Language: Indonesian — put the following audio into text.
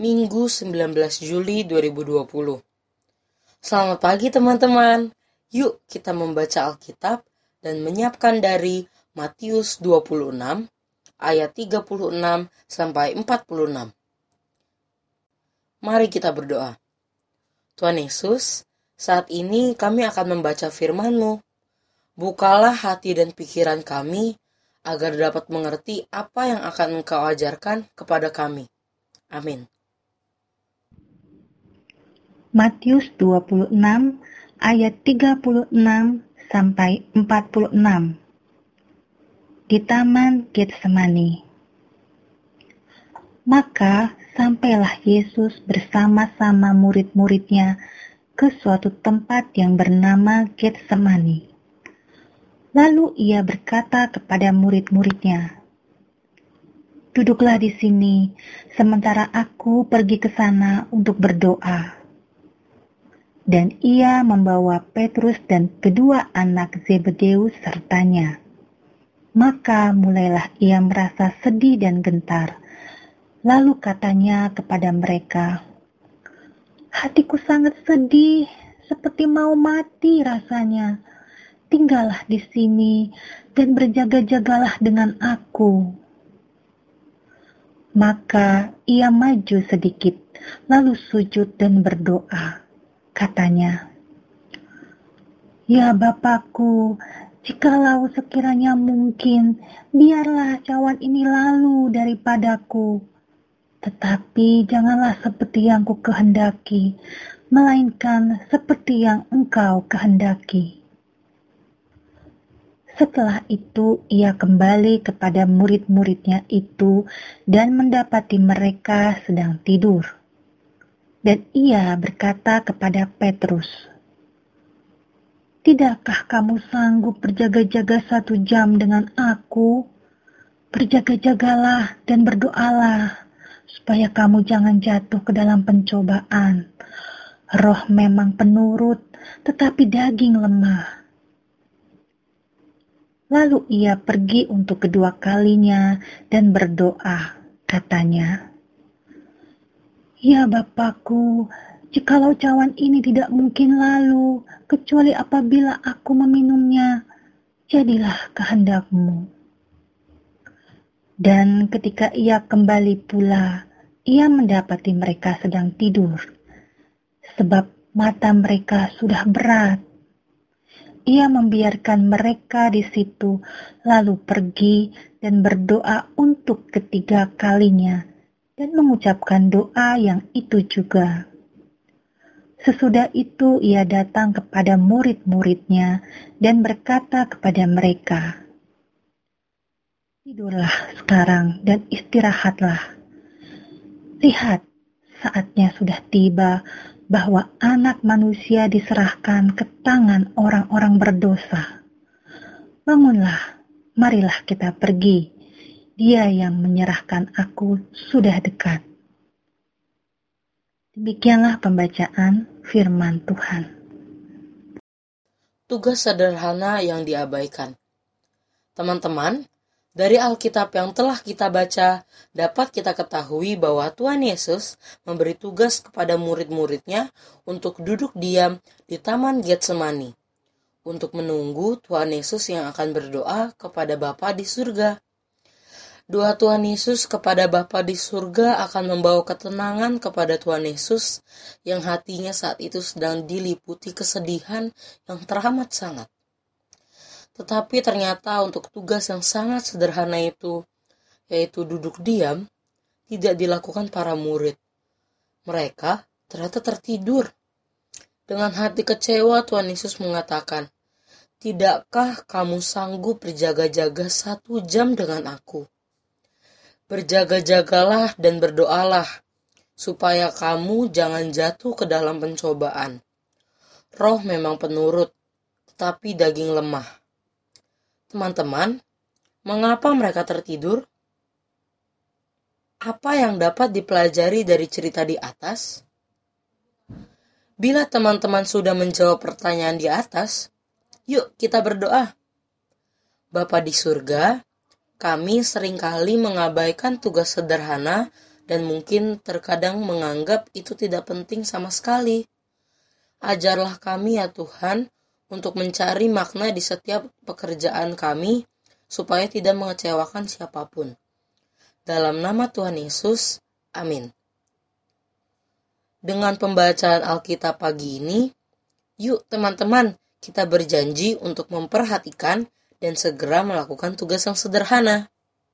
Minggu 19 Juli 2020. Selamat pagi teman-teman. Yuk kita membaca Alkitab dan menyiapkan dari Matius 26 ayat 36 sampai 46. Mari kita berdoa. Tuhan Yesus, saat ini kami akan membaca firman-Mu. Bukalah hati dan pikiran kami agar dapat mengerti apa yang akan Engkau ajarkan kepada kami. Amin. Matius 26 ayat 36 sampai 46. Di Taman Getsemani. Maka sampailah Yesus bersama-sama murid-muridnya ke suatu tempat yang bernama Getsemani Lalu ia berkata kepada murid-muridnya, "Duduklah di sini, sementara aku pergi ke sana untuk berdoa." Dan ia membawa Petrus dan kedua anak Zebedeus sertanya. Maka mulailah ia merasa sedih dan gentar. Lalu katanya kepada mereka, "Hatiku sangat sedih, seperti mau mati rasanya." tinggallah di sini dan berjaga-jagalah dengan aku. Maka ia maju sedikit, lalu sujud dan berdoa. Katanya, Ya Bapakku, jikalau sekiranya mungkin, biarlah cawan ini lalu daripadaku. Tetapi janganlah seperti yang ku kehendaki, melainkan seperti yang engkau kehendaki. Setelah itu ia kembali kepada murid-muridnya itu dan mendapati mereka sedang tidur. Dan ia berkata kepada Petrus, Tidakkah kamu sanggup berjaga-jaga satu jam dengan aku? Berjaga-jagalah dan berdoalah, supaya kamu jangan jatuh ke dalam pencobaan. Roh memang penurut, tetapi daging lemah. Lalu ia pergi untuk kedua kalinya dan berdoa, katanya, Ya Bapakku, jikalau cawan ini tidak mungkin lalu, kecuali apabila aku meminumnya, jadilah kehendakmu. Dan ketika ia kembali pula, ia mendapati mereka sedang tidur, sebab mata mereka sudah berat ia membiarkan mereka di situ, lalu pergi dan berdoa untuk ketiga kalinya, dan mengucapkan doa yang itu juga. Sesudah itu ia datang kepada murid-muridnya dan berkata kepada mereka, Tidurlah sekarang dan istirahatlah. Lihat, saatnya sudah tiba bahwa anak manusia diserahkan ke tangan orang-orang berdosa. Bangunlah, marilah kita pergi. Dia yang menyerahkan aku sudah dekat. Demikianlah pembacaan firman Tuhan. Tugas sederhana yang diabaikan. Teman-teman, dari Alkitab yang telah kita baca, dapat kita ketahui bahwa Tuhan Yesus memberi tugas kepada murid-muridnya untuk duduk diam di Taman Getsemani, untuk menunggu Tuhan Yesus yang akan berdoa kepada Bapa di surga. Doa Tuhan Yesus kepada Bapa di surga akan membawa ketenangan kepada Tuhan Yesus yang hatinya saat itu sedang diliputi kesedihan yang teramat sangat. Tetapi ternyata untuk tugas yang sangat sederhana itu, yaitu duduk diam, tidak dilakukan para murid. Mereka ternyata tertidur. Dengan hati kecewa Tuhan Yesus mengatakan, Tidakkah kamu sanggup berjaga-jaga satu jam dengan aku? Berjaga-jagalah dan berdoalah, supaya kamu jangan jatuh ke dalam pencobaan. Roh memang penurut, tetapi daging lemah. Teman-teman, mengapa mereka tertidur? Apa yang dapat dipelajari dari cerita di atas? Bila teman-teman sudah menjawab pertanyaan di atas, yuk kita berdoa. Bapa di surga, kami sering kali mengabaikan tugas sederhana dan mungkin terkadang menganggap itu tidak penting sama sekali. Ajarlah kami ya Tuhan untuk mencari makna di setiap pekerjaan kami supaya tidak mengecewakan siapa pun. Dalam nama Tuhan Yesus, amin. Dengan pembacaan Alkitab pagi ini, yuk teman-teman, kita berjanji untuk memperhatikan dan segera melakukan tugas yang sederhana.